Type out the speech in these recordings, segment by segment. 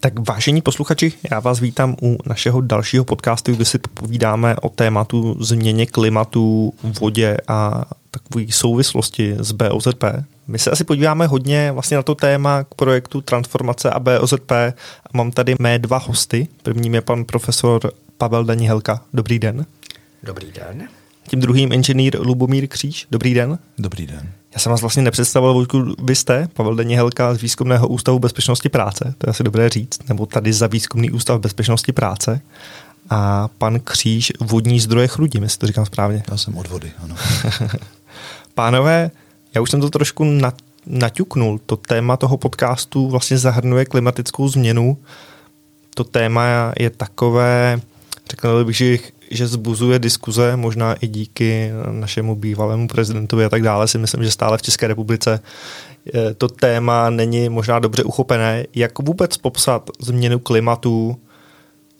Tak vážení posluchači, já vás vítám u našeho dalšího podcastu, kde si povídáme o tématu změně klimatu, vodě a takové souvislosti s BOZP. My se asi podíváme hodně vlastně na to téma k projektu Transformace a BOZP a mám tady mé dva hosty. Prvním je pan profesor Pavel Danihelka. Dobrý den. Dobrý den. Tím druhým inženýr Lubomír Kříž. Dobrý den. Dobrý den. Já jsem vás vlastně nepředstavil, Vojtku, vy jste Pavel Danihelka z Výzkumného ústavu bezpečnosti práce, to je asi dobré říct, nebo tady za Výzkumný ústav bezpečnosti práce a pan Kříž vodní zdroje Chrudim, jestli to říkám správně. Já jsem od vody, ano. Pánové, já už jsem to trošku naťuknul. To téma toho podcastu vlastně zahrnuje klimatickou změnu. To téma je takové, řekl bych, že, že zbuzuje diskuze, možná i díky našemu bývalému prezidentovi a tak dále. Si myslím, že stále v České republice eh, to téma není možná dobře uchopené. Jak vůbec popsat změnu klimatu?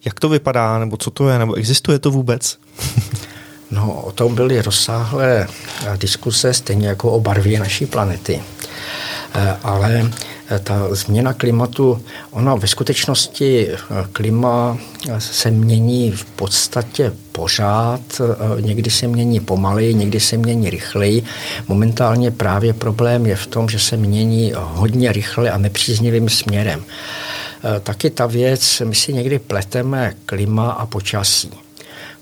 Jak to vypadá, nebo co to je, nebo existuje to vůbec? No, o tom byly rozsáhlé diskuse, stejně jako o barvě naší planety. Eh, ale eh, ta změna klimatu, ona ve skutečnosti eh, klima se mění v podstatě pořád, někdy se mění pomaleji, někdy se mění rychleji. Momentálně právě problém je v tom, že se mění hodně rychle a nepříznivým směrem. Taky ta věc, my si někdy pleteme klima a počasí.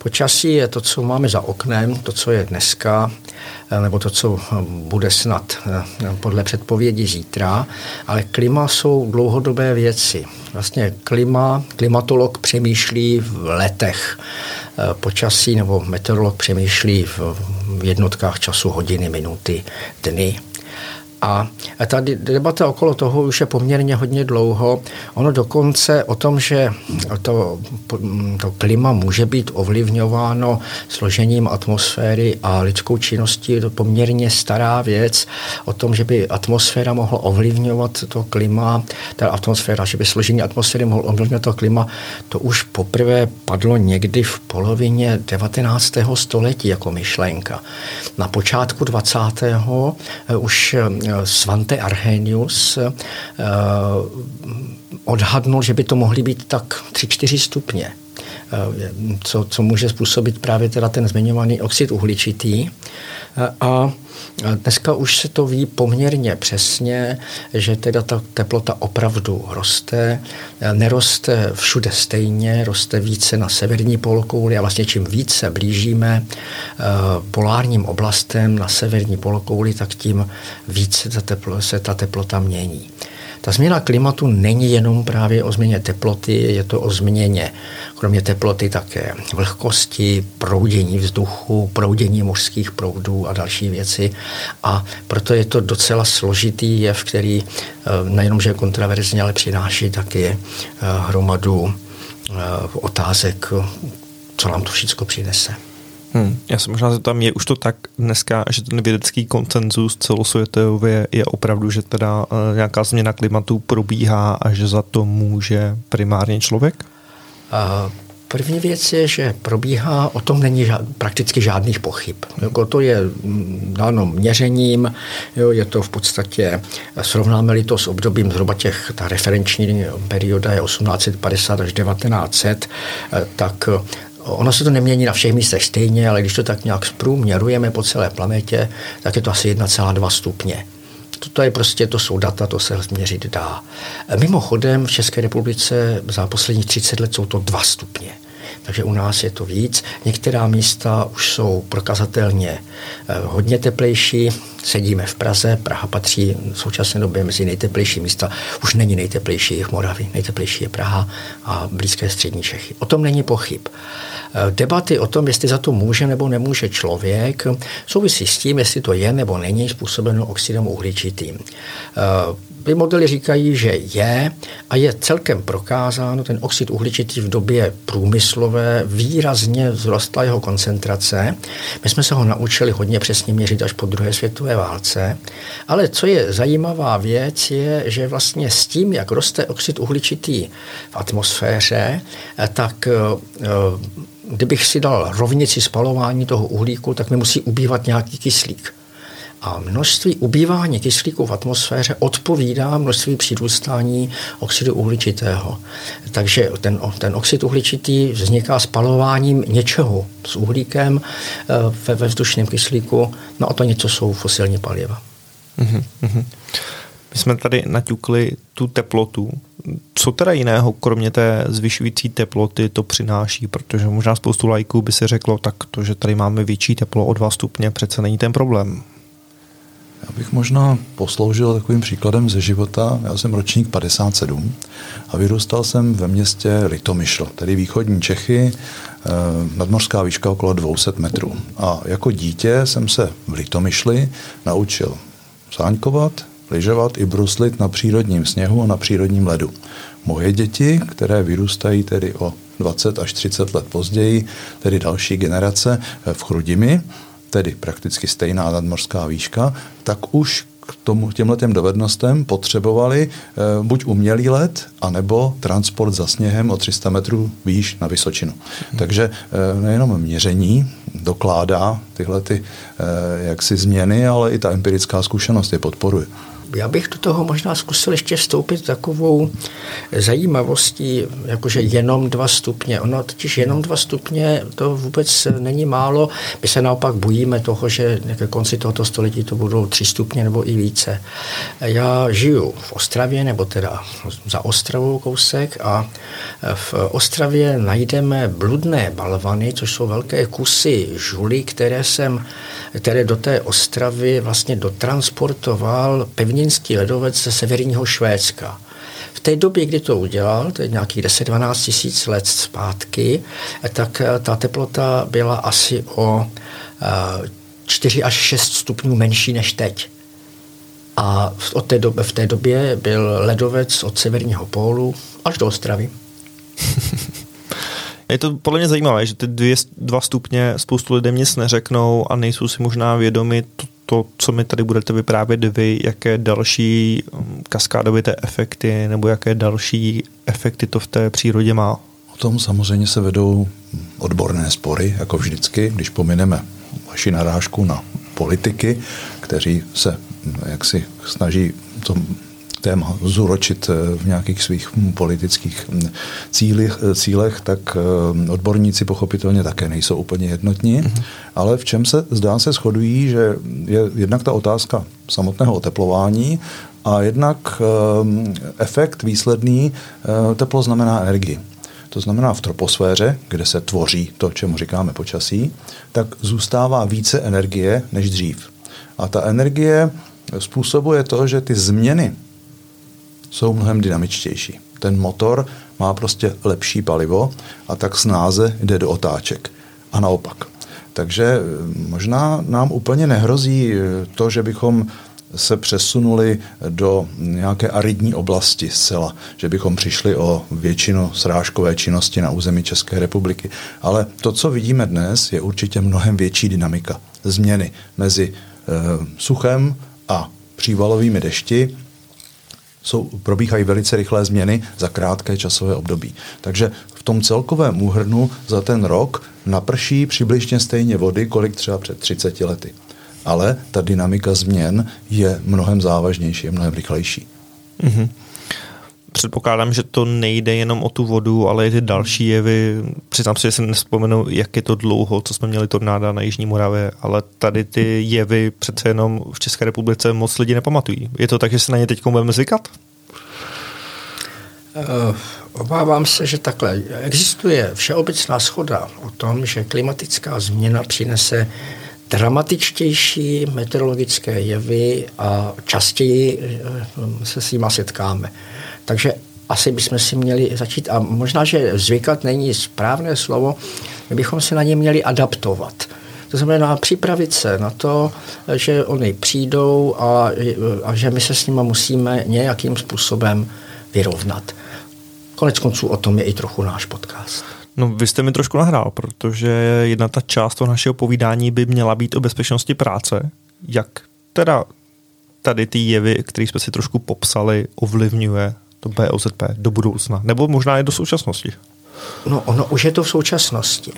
Počasí je to, co máme za oknem, to, co je dneska, eh, nebo to, co eh, bude snad eh, podle předpovědi zítra, ale klima jsou dlouhodobé věci. Vlastně klima, klimatolog přemýšlí v letech počasí, nebo meteorolog přemýšlí v jednotkách času, hodiny, minuty, dny. A ta debata okolo toho už je poměrně hodně dlouho. Ono dokonce o tom, že to, to klima může být ovlivňováno složením atmosféry a lidskou činností, je to poměrně stará věc. O tom, že by atmosféra mohla ovlivňovat to klima, ta atmosféra, že by složení atmosféry mohlo ovlivňovat to klima, to už poprvé padlo někdy v polovině 19. století jako myšlenka. Na počátku 20. už Svante Arrhenius eh, odhadnul, že by to mohly být tak 3-4 stupně eh, co, co může způsobit právě teda ten zmiňovaný oxid uhličitý. Eh, a dneska už se to ví poměrně přesně, že teda ta teplota opravdu roste. Neroste všude stejně, roste více na severní polokouli a vlastně čím více blížíme eh, polárním oblastem na severní polokouli, tak tím více ta teplo, se ta teplota mění. Ta změna klimatu není jenom právě o změně teploty, je to o změně kromě teploty také vlhkosti, proudění vzduchu, proudění mořských proudů a další věci. A proto je to docela složitý jev, který eh, nejenom, že je kontraverzní, ale přináší taky eh, hromadu eh, otázek, co nám to všechno přinese. Hmm. Já se možná zeptám, je už to tak dneska, že ten vědecký koncenzus celosvětově je opravdu, že teda uh, nějaká změna klimatu probíhá a že za to může primárně člověk? Uh, První věc je, že probíhá, o tom není žád, prakticky žádných pochyb. Jako to je mm, dáno měřením, jo, je to v podstatě, srovnáme-li to s obdobím zhruba těch, ta referenční perioda je 1850 až 1900, eh, tak Ono se to nemění na všech místech stejně, ale když to tak nějak zprůměrujeme po celé planetě, tak je to asi 1,2 stupně. To je prostě, to jsou data, to se změřit dá. Mimochodem v České republice za posledních 30 let jsou to 2 stupně. Takže u nás je to víc. Některá místa už jsou prokazatelně eh, hodně teplejší. Sedíme v Praze, Praha patří v současné době mezi nejteplejší místa. Už není nejteplejší v Moravy, nejteplejší je Praha a blízké střední Čechy. O tom není pochyb. Eh, debaty o tom, jestli za to může nebo nemůže člověk, souvisí s tím, jestli to je nebo není způsobeno oxidem uhličitým. Eh, ty modely říkají, že je a je celkem prokázáno, ten oxid uhličitý v době průmyslové výrazně vzrostla jeho koncentrace. My jsme se ho naučili hodně přesně měřit až po druhé světové válce. Ale co je zajímavá věc, je, že vlastně s tím, jak roste oxid uhličitý v atmosféře, tak eh, kdybych si dal rovnici spalování toho uhlíku, tak mi musí ubývat nějaký kyslík. A množství ubývání kyslíku v atmosféře odpovídá množství přirůstání oxidu uhličitého. Takže ten, ten oxid uhličitý vzniká spalováním něčeho s uhlíkem eh, ve, ve vzdušném kyslíku, no a to něco jsou fosilní paliva. Mm-hmm. My jsme tady naťukli tu teplotu. Co teda jiného, kromě té zvyšující teploty, to přináší? Protože možná spoustu lajků by si řeklo, tak to, že tady máme větší teplo o 2 stupně, přece není ten problém. Já bych možná posloužil takovým příkladem ze života. Já jsem ročník 57 a vyrůstal jsem ve městě Litomyšl, tedy východní Čechy, eh, nadmořská výška okolo 200 metrů. A jako dítě jsem se v Litomyšli naučil sáňkovat, lyžovat i bruslit na přírodním sněhu a na přírodním ledu. Moje děti, které vyrůstají tedy o 20 až 30 let později, tedy další generace v Chrudimi, tedy prakticky stejná nadmořská výška, tak už k tomu, těmhle těm dovednostem potřebovali e, buď umělý let, anebo transport za sněhem o 300 metrů výš na Vysočinu. Hmm. Takže e, nejenom měření dokládá tyhle ty, e, jaksi změny, ale i ta empirická zkušenost je podporuje. Já bych do toho možná zkusil ještě vstoupit takovou zajímavostí, jakože jenom dva stupně. Ono totiž jenom dva stupně to vůbec není málo. My se naopak bojíme toho, že ke konci tohoto století to budou tři stupně nebo i více. Já žiju v Ostravě, nebo teda za Ostravou kousek a v Ostravě najdeme bludné balvany, což jsou velké kusy žuly, které jsem, které do té Ostravy vlastně dotransportoval pevně pevninský ledovec ze severního Švédska. V té době, kdy to udělal, to je nějakých 10-12 tisíc let zpátky, tak eh, ta teplota byla asi o 4 eh, až 6 stupňů menší než teď. A v, té době, v té době byl ledovec od severního pólu až do Ostravy. Je to podle mě zajímavé, že ty dvě, dva stupně spoustu lidem nic neřeknou a nejsou si možná vědomi to, to, co mi tady budete vyprávět vy, jaké další um, kaskádovité efekty nebo jaké další efekty to v té přírodě má? O tom samozřejmě se vedou odborné spory, jako vždycky, když pomineme vaši narážku na politiky, kteří se jaksi snaží to téma zuročit eh, v nějakých svých hm, politických hm, cílech, eh, cílech, tak eh, odborníci pochopitelně také nejsou úplně jednotní, mm-hmm. ale v čem se zdá se shodují, že je jednak ta otázka samotného oteplování a jednak efekt výsledný, teplo znamená energii. To znamená v troposféře, kde se tvoří to, čemu říkáme počasí, tak zůstává více energie než dřív. A ta energie způsobuje to, že ty změny jsou mnohem dynamičtější. Ten motor má prostě lepší palivo a tak snáze jde do otáček. A naopak. Takže eh, možná nám úplně nehrozí eh, to, že bychom se přesunuli do nějaké aridní oblasti zcela, že bychom přišli o většinu srážkové činnosti na území České republiky. Ale to, co vidíme dnes, je určitě mnohem větší dynamika. Změny mezi e, suchem a přívalovými dešti jsou, probíhají velice rychlé změny za krátké časové období. Takže v tom celkovém úhrnu za ten rok naprší přibližně stejně vody, kolik třeba před 30 lety. Ale ta dynamika změn je mnohem závažnější, je mnohem rychlejší. Mm-hmm předpokládám, že to nejde jenom o tu vodu, ale i ty další jevy. Přiznám si, že si nespomenu, jak je to dlouho, co jsme měli tornáda na Jižní Moravě, ale tady ty jevy přece jenom v České republice moc lidi nepamatují. Je to tak, že se na ně teď budeme zvykat? Uh, obávám se, že takhle. Existuje všeobecná schoda o tom, že klimatická změna přinese dramatičtější meteorologické jevy a častěji eh, se s nimi setkáme. Takže asi bychom si měli začít, a možná, že zvykat není správné slovo, my bychom se na ně měli adaptovat. To znamená připravit se na to, že oni přijdou a, a že my se s nimi musíme nějakým způsobem vyrovnat. Konec konců o tom je i trochu náš podcast. No, vy jste mi trošku nahrál, protože jedna ta část toho našeho povídání by měla být o bezpečnosti práce. Jak teda tady ty jevy, které jsme si trošku popsali, ovlivňuje to BOZP do budoucna? Nebo možná i do současnosti? No, ono už je to v současnosti.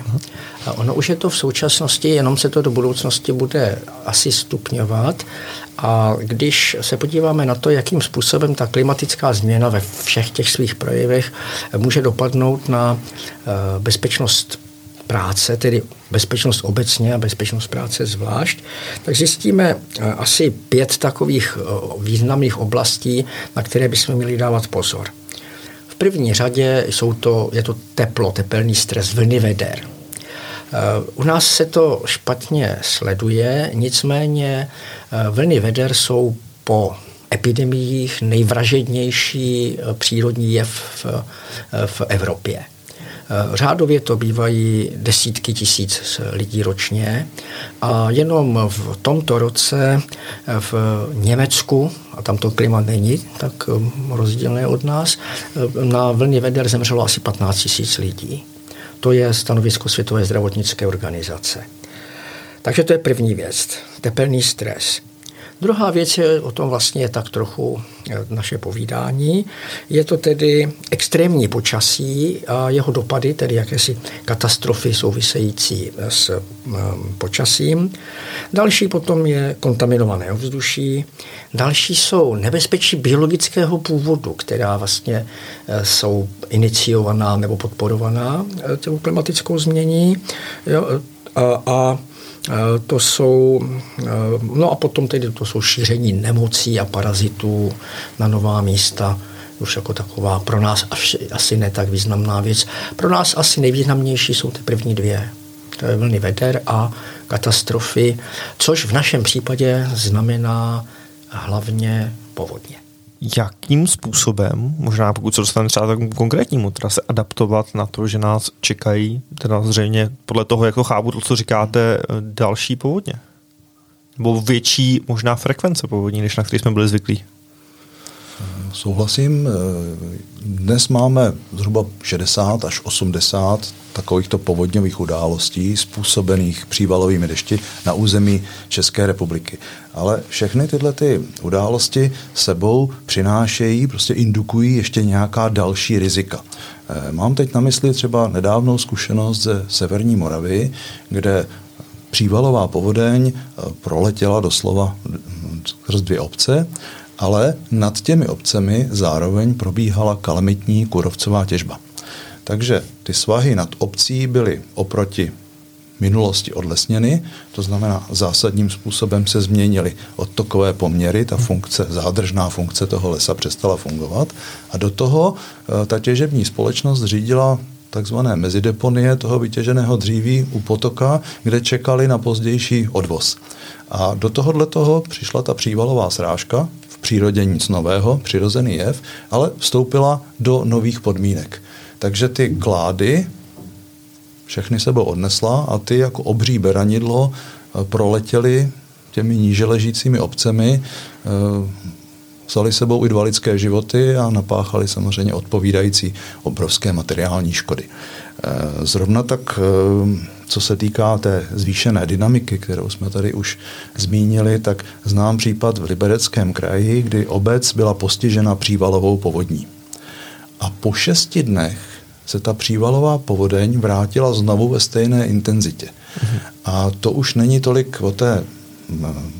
A ono už je to v současnosti, jenom se to do budoucnosti bude asi stupňovat. A když se podíváme na to, jakým způsobem ta klimatická změna ve všech těch svých projevech může dopadnout na eh, bezpečnost práce, tedy bezpečnost obecně a bezpečnost práce zvlášť, tak zjistíme eh, asi pět takových eh, významných oblastí, na které bychom měli dávat pozor první řadě jsou to, je to teplo, tepelný stres, vlny veder. Eh, u nás se to špatně sleduje, nicméně vlny veder jsou po epidemiích nejvražednější přírodní jev v, v Evropě. Eh, řádově to bývají desítky tisíc lidí ročně a jenom v tomto roce eh, v Německu, a tam to klima není tak eh, rozdílné od nás, na vlně veder zemřelo asi 15 tisíc lidí. To je stanovisko Světové zdravotnické organizace. Takže to je první věc, tepelný stres. Druhá věc je o tom vlastně tak trochu eh, naše povídání. Je to tedy extrémní počasí a jeho dopady, tedy jakési katastrofy související s eh, počasím. Další potom je kontaminované ovzduší. Další jsou nebezpečí biologického původu, která vlastně eh, jsou iniciovaná nebo podporovaná tou klimatickou změní. A to jsou, no a potom tedy to jsou šíření nemocí a parazitů na nová místa, už jako taková pro nás asi ne tak významná věc. Pro nás asi nejvýznamnější jsou ty první dvě. To je vlny veder a katastrofy, což v našem případě znamená hlavně povodně jakým způsobem, možná pokud se dostaneme třeba tak konkrétnímu, teda se adaptovat na to, že nás čekají, teda zřejmě podle toho, jak to chápu, to, co říkáte, další povodně? Nebo větší možná frekvence povodní, než na který jsme byli zvyklí? Souhlasím. Dnes máme zhruba 60 až 80 takovýchto povodňových událostí způsobených přívalovými dešti na území České republiky. Ale všechny tyhle ty události sebou přinášejí, prostě indukují ještě nějaká další rizika. Eh, mám teď na mysli třeba nedávnou zkušenost ze Severní Moravy, kde přívalová povodeň eh, proletěla doslova skrz dvě obce ale nad těmi obcemi zároveň probíhala kalamitní kurovcová těžba. Takže ty svahy nad obcí byly oproti minulosti odlesněny, to znamená zásadním způsobem se změnily odtokové poměry, ta funkce, zádržná funkce toho lesa přestala fungovat a do toho eh, ta těžební společnost řídila takzvané mezideponie toho vytěženého dříví u potoka, kde čekali na pozdější odvoz. A do tohohle toho přišla ta přívalová srážka, přírodě nic nového, přirozený jev, ale vstoupila do nových podmínek. Takže ty klády všechny sebou odnesla a ty jako obří beranidlo proletěly těmi níže ležícími obcemi, eh, vzali sebou i dva lidské životy a napáchali samozřejmě odpovídající obrovské materiální škody. Eh, zrovna tak, co se týká té zvýšené dynamiky, kterou jsme tady už zmínili, tak znám případ v Libereckém kraji, kdy obec byla postižena přívalovou povodní. A po šesti dnech se ta přívalová povodeň vrátila znovu ve stejné intenzitě. Mhm. A to už není tolik o té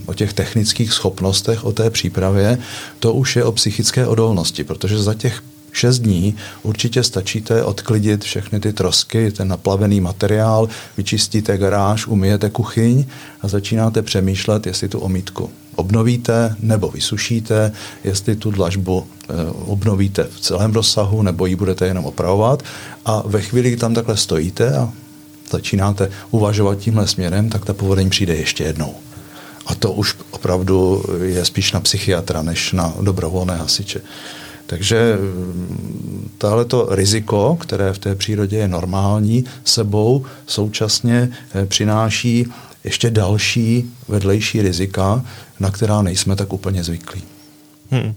o těch technických schopnostech, o té přípravě, to už je o psychické odolnosti, protože za těch šest dní určitě stačíte odklidit všechny ty trosky, ten naplavený materiál, vyčistíte garáž, umyjete kuchyň a začínáte přemýšlet, jestli tu omítku obnovíte nebo vysušíte, jestli tu dlažbu eh, obnovíte v celém rozsahu nebo ji budete jenom opravovat a ve chvíli, kdy tam takhle stojíte a začínáte uvažovat tímhle směrem, tak ta povodeň přijde ještě jednou. A to už opravdu je spíš na psychiatra, než na dobrovolné hasiče. Takže mm, tohleto riziko, které v té přírodě je normální, sebou současně eh, přináší ještě další vedlejší rizika, na která nejsme tak úplně zvyklí. Hmm.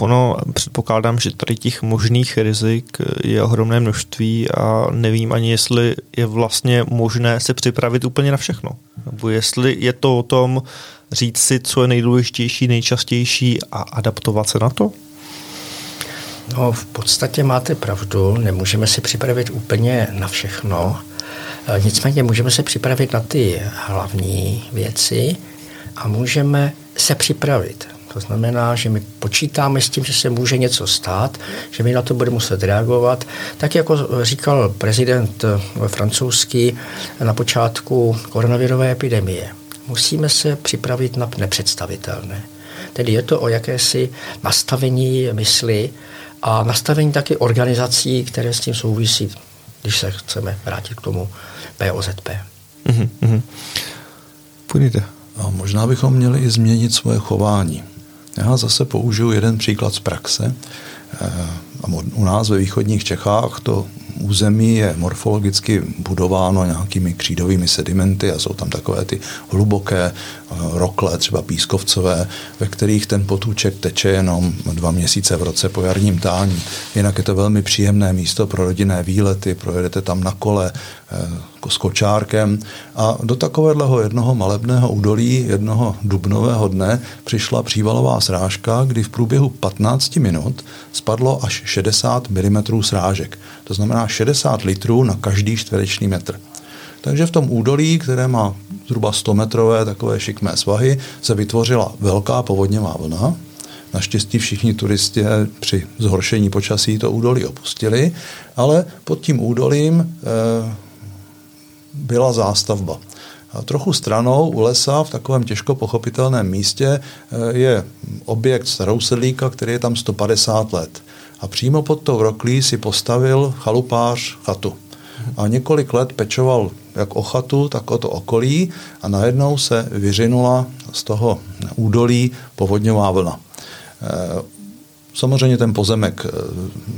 Ono, předpokládám, že tady těch možných rizik je ohromné množství a nevím ani, jestli je vlastně možné se připravit úplně na všechno. Nebo jestli je to o tom říct si, co je nejdůležitější, nejčastější a adaptovat se na to? No, v podstatě máte pravdu, nemůžeme se připravit úplně na všechno. E, nicméně můžeme se připravit na ty hlavní věci a můžeme se připravit. To znamená, že my počítáme s tím, že se může něco stát, že my na to budeme muset reagovat. Tak jako říkal prezident e, francouzský na počátku koronavirové epidemie. Musíme se připravit na nepředstavitelné. Tedy je to o jakési nastavení mysli a nastavení taky organizací, které s tím souvisí, když se chceme vrátit k tomu POZP. Mm-hmm. Půjdete. A možná bychom měli i změnit svoje chování. Já zase použiju jeden příklad z praxe. Eh, u nás ve východních Čechách to území je morfologicky budováno nějakými křídovými sedimenty a jsou tam takové ty hluboké rokle, třeba pískovcové, ve kterých ten potůček teče jenom dva měsíce v roce po jarním tání. Jinak je to velmi příjemné místo pro rodinné výlety, projedete tam na kole, jako s kočárkem a do takového jednoho malebného údolí jednoho dubnového dne přišla přívalová srážka, kdy v průběhu 15 minut spadlo až 60 mm srážek. To znamená 60 litrů na každý čtverečný metr. Takže v tom údolí, které má zhruba 100 metrové takové šikmé svahy, se vytvořila velká povodňová vlna. Naštěstí všichni turisté při zhoršení počasí to údolí opustili, ale pod tím údolím eh, byla zástavba. A trochu stranou u lesa v takovém těžko pochopitelném místě eh, je objekt starousedlíka, který je tam 150 let. A přímo pod tou roklí si postavil chalupář chatu. A několik let pečoval jak o chatu, tak o to okolí a najednou se vyřinula z toho údolí povodňová vlna. Samozřejmě ten pozemek eh,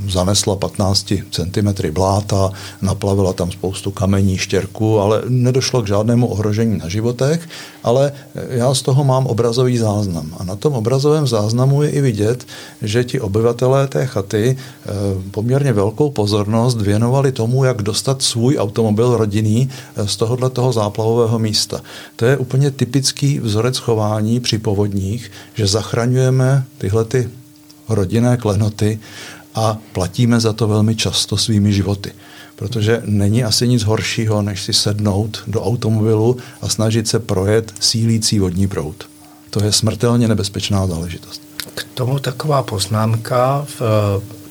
zanesla 15 cm bláta, naplavila tam spoustu kamení, štěrku, ale nedošlo k žádnému ohrožení na životech, ale eh, já z toho mám obrazový záznam. A na tom obrazovém záznamu je i vidět, že ti obyvatelé té chaty eh, poměrně velkou pozornost věnovali tomu, jak dostat svůj automobil rodinný z tohohle toho záplavového místa. To je úplně typický vzorec chování při povodních, že zachraňujeme tyhle ty rodinné klenoty a platíme za to velmi často svými životy. Protože není asi nic horšího, než si sednout do automobilu a snažit se projet sílící vodní proud. To je smrtelně nebezpečná záležitost. K tomu taková poznámka. V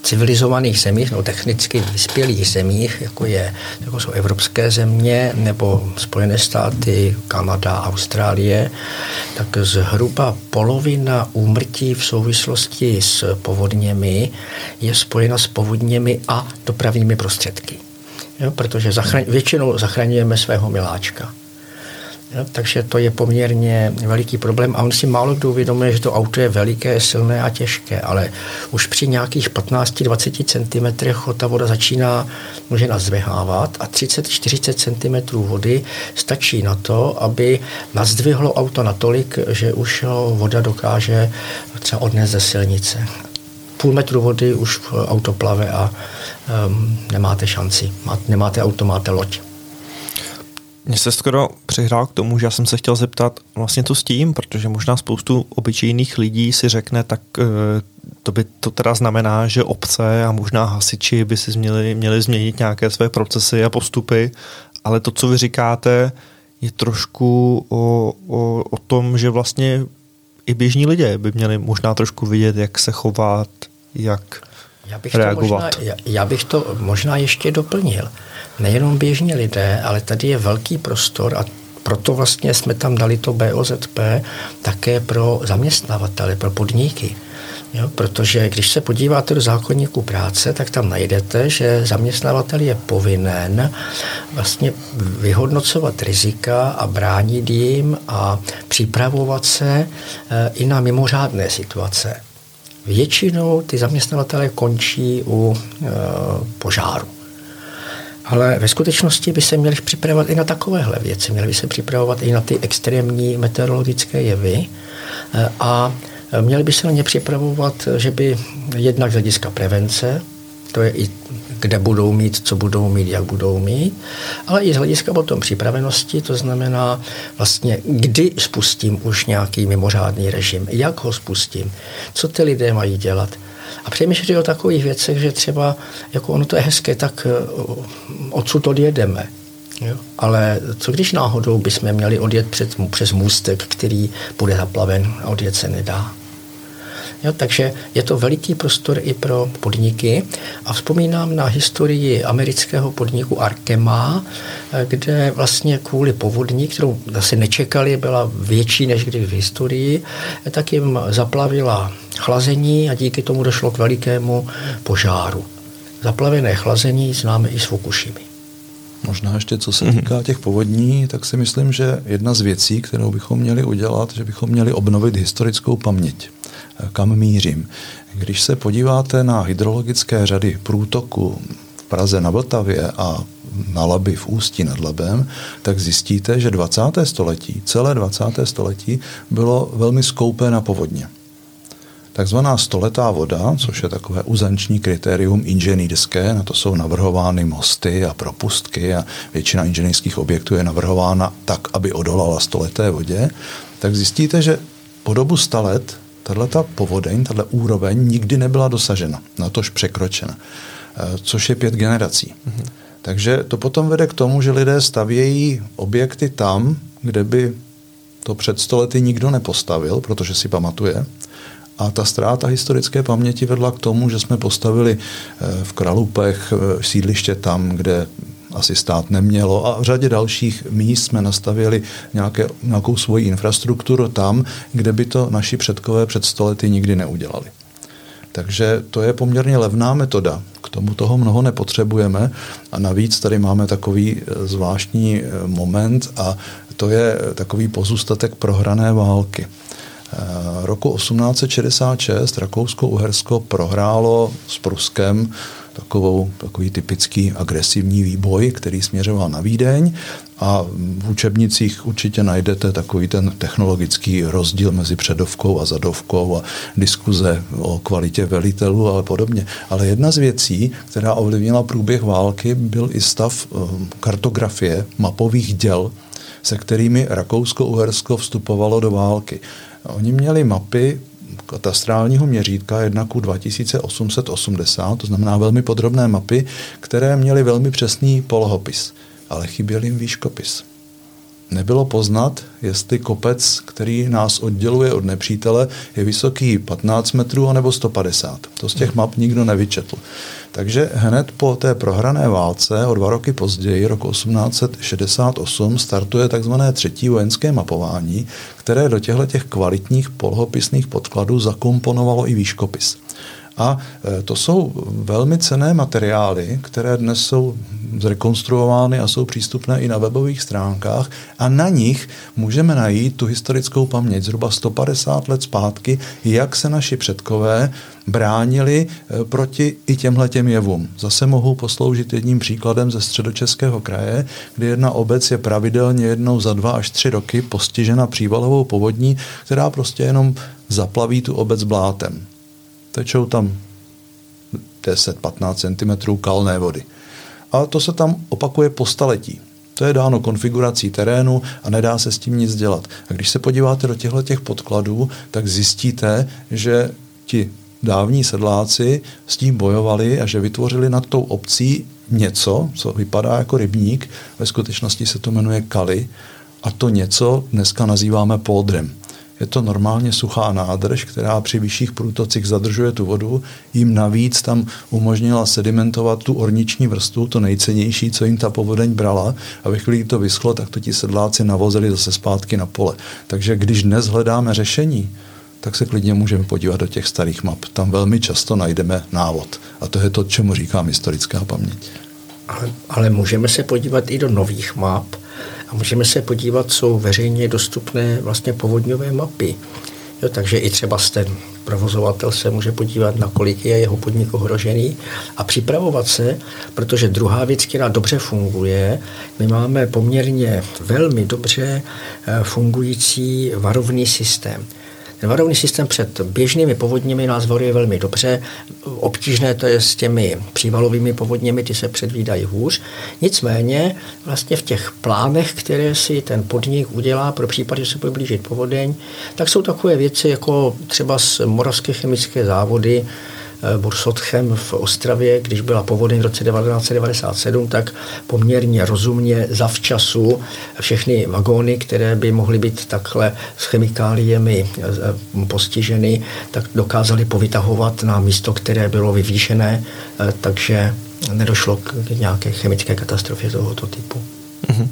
civilizovaných zemích, no technicky vyspělých zemích, jako, je, jako jsou evropské země nebo Spojené státy, Kanada, Austrálie, tak zhruba polovina úmrtí v souvislosti s povodněmi je spojena s povodněmi a dopravními prostředky. Jo, protože zachraň, většinou zachraňujeme svého miláčka. Takže to je poměrně veliký problém a on si málo kdo uvědomuje, že to auto je veliké, silné a těžké, ale už při nějakých 15-20 cm ta voda začíná, může nazvehávat a 30-40 cm vody stačí na to, aby nazdvihlo auto natolik, že už ho voda dokáže třeba odnést ze silnice. Půl metru vody už auto plave a um, nemáte šanci. Má, nemáte auto, máte loď. Mně se skoro přihrál k tomu, že já jsem se chtěl zeptat vlastně to s tím, protože možná spoustu obyčejných lidí si řekne, tak eh, to by to teda znamená, že obce a možná hasiči by si měli, měli změnit nějaké své procesy a postupy, ale to, co vy říkáte, je trošku o, o, o tom, že vlastně i běžní lidé by měli možná trošku vidět, jak se chovat, jak já bych reagovat. To možná, já, já bych to možná ještě doplnil nejenom běžní lidé, ale tady je velký prostor a proto vlastně jsme tam dali to BOZP také pro zaměstnavatele, pro podniky. Jo, protože když se podíváte do zákonníku práce, tak tam najdete, že zaměstnavatel je povinen vlastně vyhodnocovat rizika a bránit jim a připravovat se e, i na mimořádné situace. Většinou ty zaměstnavatele končí u e, požáru. Ale ve skutečnosti by se měli připravovat i na takovéhle věci. Měli by se připravovat i na ty extrémní meteorologické jevy eh, a měli by se na ně připravovat, že by jednak z hlediska prevence, to je i kde budou mít, co budou mít, jak budou mít, ale i z hlediska potom připravenosti, to znamená vlastně, kdy spustím už nějaký mimořádný režim, jak ho spustím, co ty lidé mají dělat. A přemýšleli o takových věcech, že třeba, jako ono to je hezké, tak eh, odsud odjedeme. Jo. Ale co když náhodou bychom měli odjet před, přes můstek, který bude zaplaven a odjet se nedá? Jo, takže je to veliký prostor i pro podniky. A vzpomínám na historii amerického podniku Arkema, kde vlastně kvůli povodní, kterou zase nečekali, byla větší než kdy v historii, tak jim zaplavila chlazení a díky tomu došlo k velikému požáru. Zaplavené chlazení známe i z Fukushimy. Možná ještě co se týká těch povodní, tak si myslím, že jedna z věcí, kterou bychom měli udělat, že bychom měli obnovit historickou paměť kam mířím. Když se podíváte na hydrologické řady průtoku v Praze na Vltavě a na Labi v Ústí nad Labem, tak zjistíte, že 20. století, celé 20. století bylo velmi skoupé na povodně. Takzvaná stoletá voda, což je takové uzanční kritérium inženýrské, na to jsou navrhovány mosty a propustky a většina inženýrských objektů je navrhována tak, aby odolala stoleté vodě, tak zjistíte, že po dobu sta let tato povodeň, tato úroveň nikdy nebyla dosažena, natož překročena, eh, což je pět generací. Mm-hmm. Takže to potom vede k tomu, že lidé stavějí objekty tam, kde by to před stolety nikdo nepostavil, protože si pamatuje. A ta ztráta historické paměti vedla k tomu, že jsme postavili eh, v Kralupech eh, sídliště tam, kde asi stát nemělo a v řadě dalších míst jsme nastavili nějaké, nějakou svoji infrastrukturu tam, kde by to naši předkové před stolety nikdy neudělali. Takže to je poměrně levná metoda. K tomu toho mnoho nepotřebujeme a navíc tady máme takový eh, zvláštní moment a to je takový pozůstatek prohrané války. Eh, roku 1866 Rakousko-Uhersko prohrálo s Pruskem takovou, takový typický agresivní výboj, který směřoval na Vídeň a v učebnicích určitě najdete takový ten technologický rozdíl mezi předovkou a zadovkou a diskuze o kvalitě velitelů a podobně. Ale jedna z věcí, která ovlivnila průběh války, byl i stav eh, kartografie mapových děl, se kterými Rakousko-Uhersko vstupovalo do války. Oni měli mapy katastrálního měřítka 1 ku 2880, to znamená velmi podrobné mapy, které měly velmi přesný polohopis, ale chyběl jim výškopis. Nebylo poznat, jestli kopec, který nás odděluje od nepřítele, je vysoký 15 metrů nebo 150. To z těch map nikdo nevyčetl. Takže hned po té prohrané válce, o dva roky později, roku 1868, startuje tzv. třetí vojenské mapování, které do těchto těch kvalitních polohopisných podkladů zakomponovalo i výškopis. A e, to jsou velmi cené materiály, které dnes jsou zrekonstruovány a jsou přístupné i na webových stránkách a na nich můžeme najít tu historickou paměť zhruba 150 let zpátky, jak se naši předkové bránili e, proti i těmhle těm jevům. Zase mohu posloužit jedním příkladem ze středočeského kraje, kdy jedna obec je pravidelně jednou za dva až tři roky postižena přívalovou povodní, která prostě jenom zaplaví tu obec blátem. Tečou tam 10-15 cm kalné vody. A to se tam opakuje po staletí. To je dáno konfigurací terénu a nedá se s tím nic dělat. A když se podíváte do těchto těch podkladů, tak zjistíte, že ti dávní sedláci s tím bojovali a že vytvořili nad tou obcí něco, co vypadá jako rybník, ve skutečnosti se to jmenuje kali a to něco dneska nazýváme pódrem. Je to normálně suchá nádrž, která při vyšších průtocích zadržuje tu vodu. Jim navíc tam umožnila sedimentovat tu orniční vrstvu, to nejcennější, co jim ta povodeň brala. A ve chvíli, kdy to vyschlo, tak to ti sedláci navozili zase zpátky na pole. Takže když dnes hledáme řešení, tak se klidně můžeme podívat do těch starých map. Tam velmi často najdeme návod. A to je to, čemu říkám historická paměť. Ale, ale můžeme se podívat i do nových map, můžeme se podívat, jsou veřejně dostupné vlastně povodňové mapy. Jo, takže i třeba ten provozovatel se může podívat, na kolik je jeho podnik ohrožený a připravovat se, protože druhá věc, která dobře funguje, my máme poměrně velmi dobře eh, fungující varovný systém. Ten varovný systém před běžnými povodněmi nás varuje velmi dobře. Obtížné to je s těmi přívalovými povodněmi, ty se předvídají hůř. Nicméně vlastně v těch plánech, které si ten podnik udělá pro případ, že se bude blížit povodeň, tak jsou takové věci jako třeba z Moravské chemické závody, Bursotchem v Ostravě, když byla povodeň v roce 1997, tak poměrně rozumně zavčasu všechny vagóny, které by mohly být takhle s chemikáliemi postiženy, tak dokázali povytahovat na místo, které bylo vyvýšené, takže nedošlo k nějaké chemické katastrofě tohoto typu. Mm-hmm.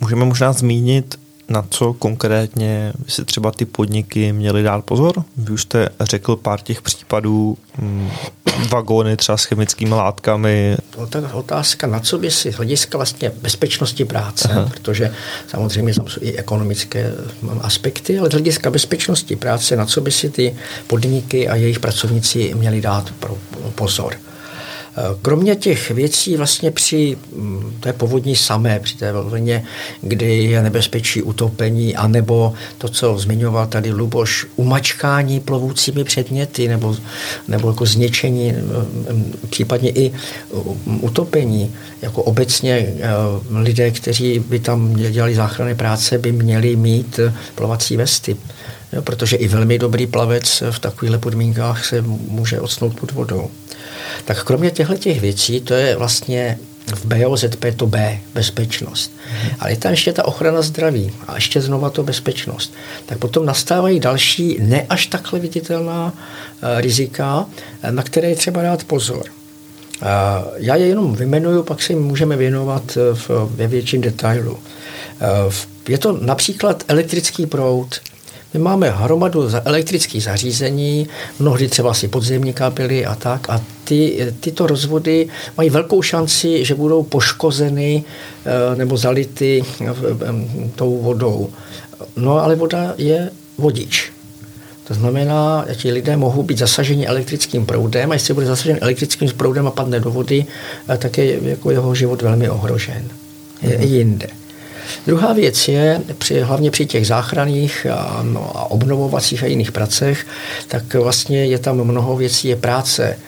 Můžeme možná zmínit, na co konkrétně si třeba ty podniky měly dát pozor? Vy už jste řekl pár těch případů, hm, vagóny třeba s chemickými látkami. Otázka, na co by si hlediska vlastně bezpečnosti práce, Aha. protože samozřejmě tam jsou i ekonomické hm, aspekty, ale z hlediska bezpečnosti práce, na co by si ty podniky a jejich pracovníci měli dát pozor. Kromě těch věcí vlastně při mm, té povodní samé, při té vlně, kdy je nebezpečí utopení, anebo to, co zmiňoval tady Luboš, umačkání plovoucími předměty, nebo, nebo jako zničení, mm, případně i mm, utopení. Jako obecně eh, lidé, kteří by tam dělali záchranné práce, by měli mít plovací vesty. Protože i velmi dobrý plavec v takovýchhle podmínkách se může odsnout pod vodou. Tak kromě těchto těch věcí, to je vlastně v BOZP to B, bezpečnost. Hmm. Ale je tam ještě ta ochrana zdraví a ještě znova to bezpečnost. Tak potom nastávají další ne až takhle viditelná uh, rizika, na které je třeba dát pozor. Uh, já je jenom vymenuju, pak se jim můžeme věnovat v, ve větším detailu. Je to například elektrický proud, my máme hromadu elektrických zařízení, mnohdy třeba si podzemní kabely a tak a ty, tyto rozvody mají velkou šanci, že budou poškozeny eh, nebo zality eh, tou vodou. No ale voda je vodič. To znamená, že ti lidé mohou být zasaženi elektrickým proudem a jestli bude zasažen elektrickým proudem a padne do vody, eh, tak je jako jeho život velmi ohrožen. Je mm. jinde. Druhá věc je, při, hlavně při těch záchranných a, no, a obnovovacích a jiných pracech, tak vlastně je tam mnoho věcí, je práce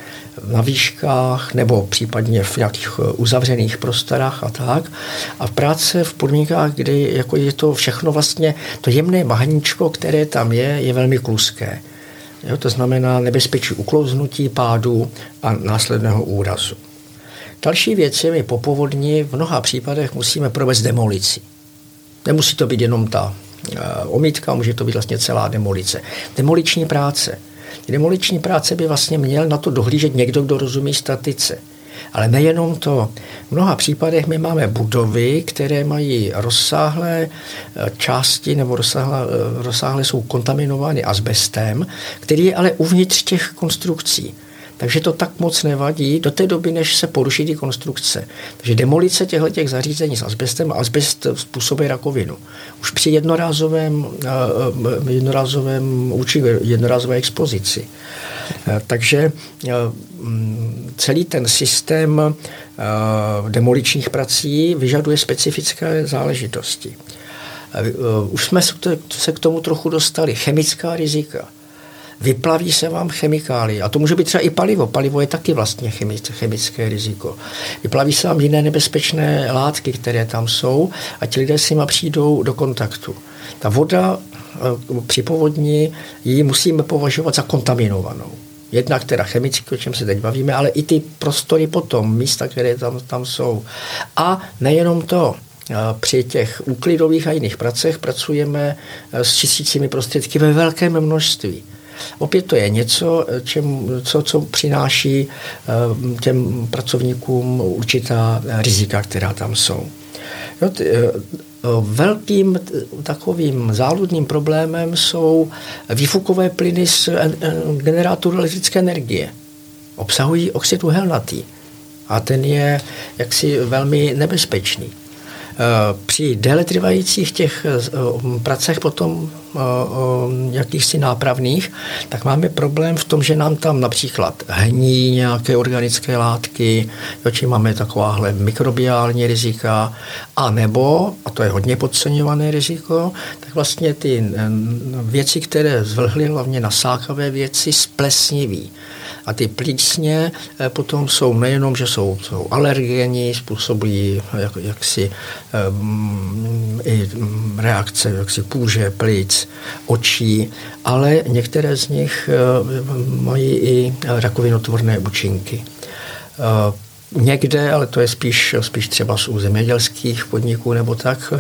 na výškách nebo případně v nějakých eh, uzavřených prostorách a tak. A práce v podmínkách, kdy jako je to všechno vlastně, to jemné bahníčko, které tam je, je velmi kluské. Jo, to znamená nebezpečí uklouznutí, pádu a následného úrazu. Další věc je, my po povodni v mnoha případech musíme provést demolici. Nemusí to být jenom ta uh, omítka, může to být vlastně celá demolice. Demoliční práce. Demoliční práce by vlastně měl na to dohlížet někdo, kdo rozumí statice. Ale nejenom to. V mnoha případech my máme budovy, které mají rozsáhlé eh, části nebo rozsáhlé, eh, rozsáhlé jsou kontaminovány asbestem, který je ale uvnitř těch konstrukcí. Takže to tak moc nevadí do té doby, než se poruší ty konstrukce. Takže demolice těchto těch zařízení s asbestem, asbest způsobuje rakovinu. Už při jednorázovém, eh, eh, jednorázovém účinku, jednorázové expozici. Eh, takže mm, celý ten systém demoličních prací vyžaduje specifické záležitosti. Už jsme se k tomu trochu dostali. Chemická rizika vyplaví se vám chemikálie. A to může být třeba i palivo. Palivo je taky vlastně chemické riziko. Vyplaví se vám jiné nebezpečné látky, které tam jsou a ti lidé s nimi přijdou do kontaktu. Ta voda eh, při povodni ji musíme považovat za kontaminovanou. Jednak teda chemicky, o čem se teď bavíme, ale i ty prostory potom, místa, které tam, tam jsou. A nejenom to, eh, při těch úklidových a jiných pracech pracujeme eh, s čistícími prostředky ve velkém množství. Opět to je něco, čem, co, co přináší eh, těm pracovníkům určitá rizika, která tam jsou. Jo, ty, eh, Velkým takovým záludným problémem jsou výfukové plyny z generátoru elektrické energie. Obsahují oxid uhelnatý a ten je jaksi velmi nebezpečný. Eh, při déle trvajících těch eh, pracech potom eh, jakýchsi nápravných, tak máme problém v tom, že nám tam například hní nějaké organické látky, či máme takováhle mikrobiální rizika, a nebo, a to je hodně podceňované riziko, tak vlastně ty věci, které zvlhly hlavně nasákavé věci, splesniví A ty plísně eh, potom jsou nejenom, že jsou, jsou alergení, způsobují jak, jaksi um, i reakce jaksi kůže, plic, očí, ale některé z nich mají i rakovinotvorné účinky. Uh, někde, ale to je spíš, spíš třeba z zemědělských podniků nebo tak,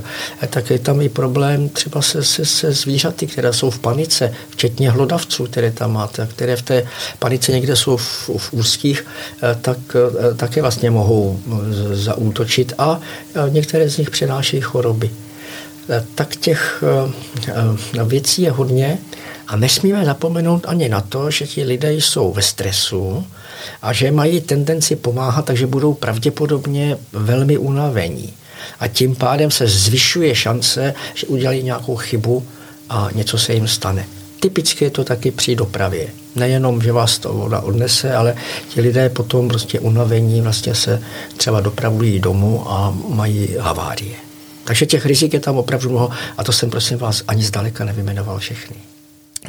tak je tam i problém třeba se, se, se zvířaty, které jsou v panice, včetně hlodavců, které tam máte, které v té panice někde jsou v, v úzkých, tak také vlastně mohou zaútočit a některé z nich přenášejí choroby. Tak těch věcí je hodně a nesmíme zapomenout ani na to, že ti lidé jsou ve stresu, a že mají tendenci pomáhat, takže budou pravděpodobně velmi unavení. A tím pádem se zvyšuje šance, že udělají nějakou chybu a něco se jim stane. Typicky je to taky při dopravě. Nejenom, že vás to voda odnese, ale ti lidé potom prostě unavení vlastně se třeba dopravují domů a mají havárie. Takže těch rizik je tam opravdu mnoho a to jsem prosím vás ani zdaleka nevymenoval všechny.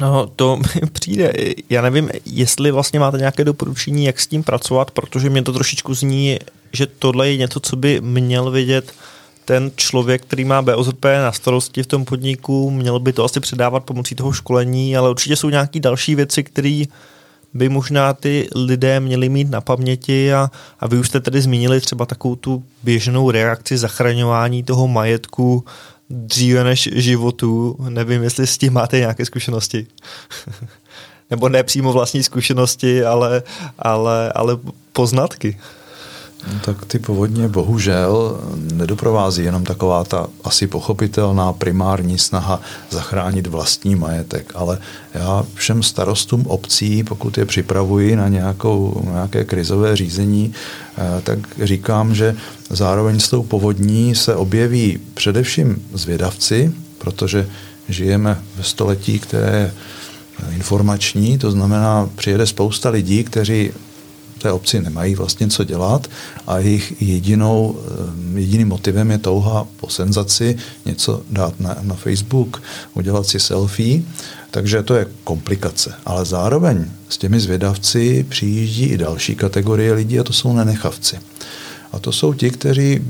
No, to mi přijde. Já nevím, jestli vlastně máte nějaké doporučení, jak s tím pracovat, protože mě to trošičku zní, že tohle je něco, co by měl vidět ten člověk, který má BOZP na starosti v tom podniku, měl by to asi předávat pomocí toho školení, ale určitě jsou nějaké další věci, které by možná ty lidé měli mít na paměti. A, a vy už jste tedy zmínili třeba takovou tu běžnou reakci zachraňování toho majetku, dříve než životu. Nevím, jestli s tím máte nějaké zkušenosti. Nebo ne přímo vlastní zkušenosti, ale, ale, ale poznatky. No, tak ty povodně bohužel nedoprovází jenom taková ta asi pochopitelná primární snaha zachránit vlastní majetek, ale já všem starostům obcí, pokud je připravuji na nějakou, nějaké krizové řízení, eh, tak říkám, že zároveň s tou povodní se objeví především zvědavci, protože žijeme ve století, které je informační, to znamená, přijede spousta lidí, kteří té obci nemají vlastně co dělat a jejich jedinou, eh, jediným motivem je touha po senzaci něco dát na, na Facebook, udělat si selfie, takže to je komplikace. Ale zároveň s těmi zvědavci přijíždí i další kategorie lidí a to jsou nenechavci. A to jsou ti, kteří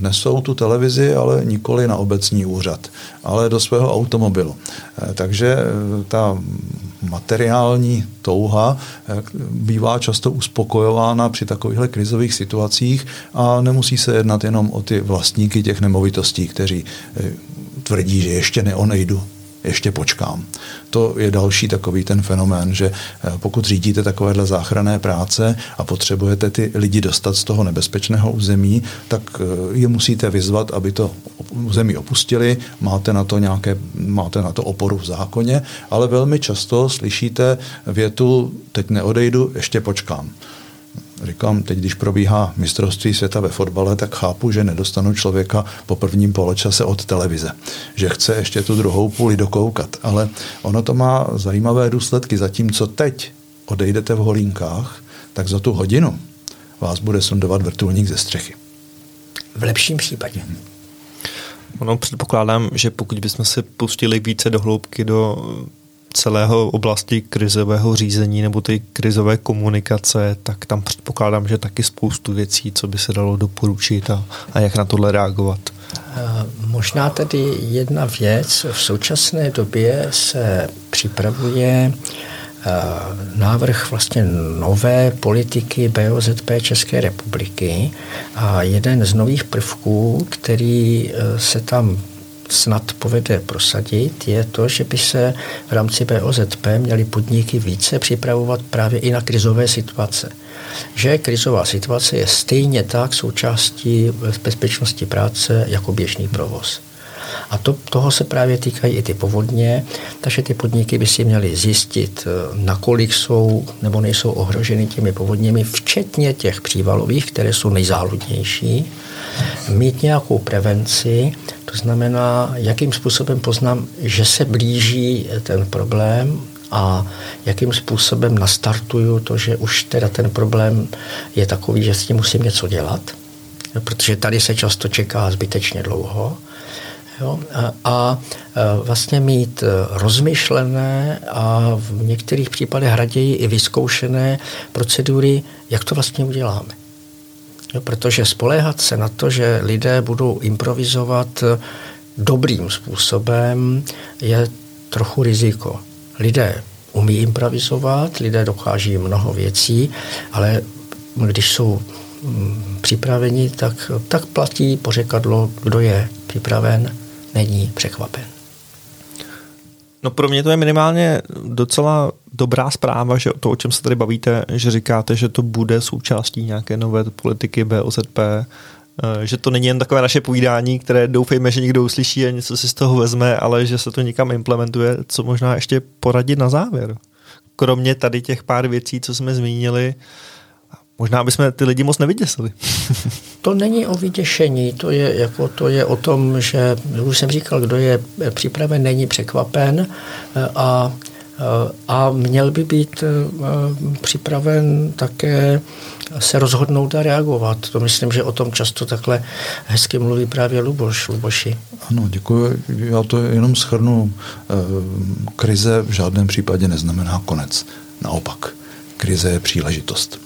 nesou tu televizi, ale nikoli na obecní úřad, ale do svého automobilu. Eh, takže eh, ta materiální touha eh, bývá často uspokojována při takovýchhle krizových situacích a nemusí se jednat jenom o ty vlastníky těch nemovitostí, kteří tvrdí, že ještě neonejdu ještě počkám. To je další takový ten fenomén, že eh, pokud řídíte takovéhle záchranné práce a potřebujete ty lidi dostat z toho nebezpečného území, tak eh, je musíte vyzvat, aby to území opustili, máte na to nějaké, máte na to oporu v zákoně, ale velmi často slyšíte větu, teď neodejdu, ještě počkám. Říkám, teď, když probíhá mistrovství světa ve fotbale, tak chápu, že nedostanu člověka po prvním poločase od televize. Že chce ještě tu druhou půli dokoukat. Ale ono to má zajímavé důsledky. Zatímco teď odejdete v holínkách, tak za tu hodinu vás bude sundovat vrtulník ze střechy. V lepším případě. Ono předpokládám, že pokud bychom se pustili více do hloubky do celého oblasti krizového řízení nebo ty krizové komunikace, tak tam předpokládám, že taky spoustu věcí, co by se dalo doporučit a, a jak na tohle reagovat. Možná tedy jedna věc. V současné době se připravuje návrh vlastně nové politiky BOZP České republiky a jeden z nových prvků, který e, se tam snad povede prosadit, je to, že by se v rámci BOZP měly podniky více připravovat právě i na krizové situace. Že krizová situace je stejně tak součástí bezpečnosti práce jako běžný provoz. A to, toho se právě týkají i ty povodně, takže ty podniky by si měly zjistit, eh, nakolik jsou nebo nejsou ohroženy těmi povodněmi, včetně těch přívalových, které jsou nejzáludnější, mít nějakou prevenci, to znamená, jakým způsobem poznám, že se blíží ten problém a jakým způsobem nastartuju to, že už teda ten problém je takový, že s tím musím něco dělat, protože tady se často čeká zbytečně dlouho Jo? A, a vlastně mít e, rozmyšlené a v některých případech raději i vyzkoušené procedury, jak to vlastně uděláme. Jo? Protože spoléhat se na to, že lidé budou improvizovat e, dobrým způsobem, je trochu riziko. Lidé umí improvizovat, lidé dokáží mnoho věcí, ale když jsou mm, připraveni, tak, tak platí pořekadlo, kdo je připraven, není překvapen. No pro mě to je minimálně docela dobrá zpráva, že to, o čem se tady bavíte, že říkáte, že to bude součástí nějaké nové politiky BOZP, eh, že to není jen takové naše povídání, které doufejme, že někdo uslyší a něco si z toho vezme, ale že se to někam implementuje, co možná ještě poradit na závěr. Kromě tady těch pár věcí, co jsme zmínili, Možná bychom ty lidi moc nevyděsili. to není o vyděšení, to je, jako, to je o tom, že už jsem říkal, kdo je připraven, není překvapen a, a měl by být připraven také se rozhodnout a reagovat. To myslím, že o tom často takhle hezky mluví právě Luboš, Luboši. Ano, děkuji. Já to jenom schrnu. Krize v žádném případě neznamená konec. Naopak, krize je příležitost.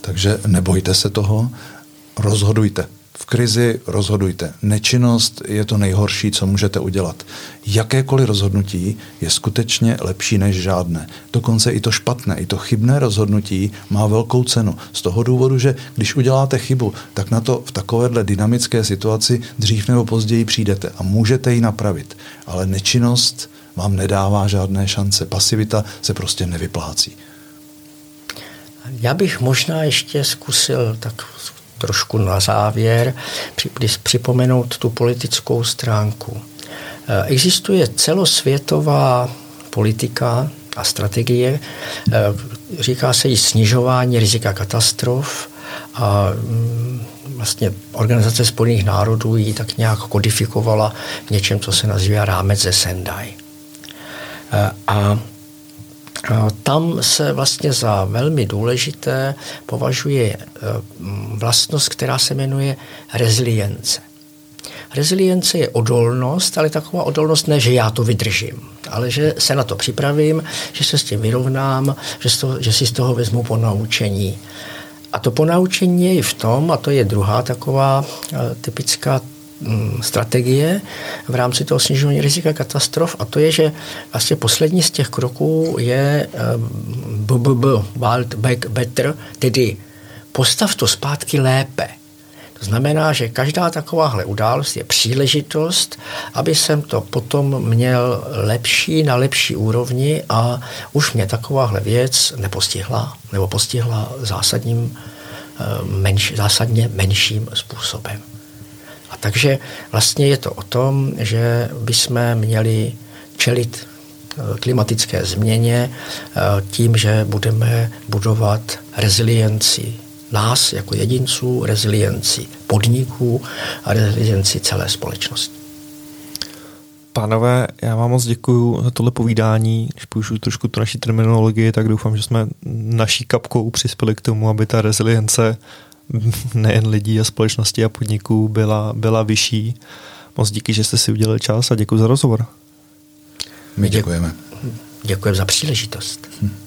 Takže nebojte se toho, rozhodujte. V krizi rozhodujte. Nečinnost je to nejhorší, co můžete udělat. Jakékoliv rozhodnutí je skutečně lepší než žádné. Dokonce i to špatné, i to chybné rozhodnutí má velkou cenu. Z toho důvodu, že když uděláte chybu, tak na to v takovéhle dynamické situaci dřív nebo později přijdete a můžete ji napravit. Ale nečinnost vám nedává žádné šance. Pasivita se prostě nevyplácí. Já bych možná ještě zkusil tak trošku na závěr připomenout tu politickou stránku. Eh, existuje celosvětová politika a strategie, eh, říká se i snižování rizika katastrof a mm, vlastně Organizace spojených národů ji tak nějak kodifikovala v něčem, co se nazývá rámec ze Sendai. Eh, a tam se vlastně za velmi důležité považuje eh, vlastnost, která se jmenuje rezilience. Rezilience je odolnost, ale taková odolnost ne, že já to vydržím, ale že se na to připravím, že se s tím vyrovnám, že, toho, že si z toho vezmu po naučení. A to ponaučení je i v tom, a to je druhá taková eh, typická Mm, strategie v rámci toho snižování rizika katastrof a to je, že vlastně poslední z těch kroků je BBB, eh, Wild Back Better, tedy postav to zpátky lépe. To znamená, že každá takováhle událost je příležitost, aby jsem to potom měl lepší na lepší úrovni a už mě takováhle věc nepostihla, nebo postihla zásadním, eh, menš, zásadně menším způsobem. A takže vlastně je to o tom, že bychom měli čelit eh, klimatické změně eh, tím, že budeme budovat rezilienci nás jako jedinců, rezilienci podniků a rezilienci celé společnosti. Pánové, já vám moc děkuji za tohle povídání. Když použiju trošku tu naší terminologii, tak doufám, že jsme naší kapkou přispěli k tomu, aby ta rezilience nejen lidí a společnosti a podniků byla, byla vyšší. Moc díky, že jste si udělali čas a děkuji za rozhovor. My děkujeme. Děkujeme za příležitost. Hm.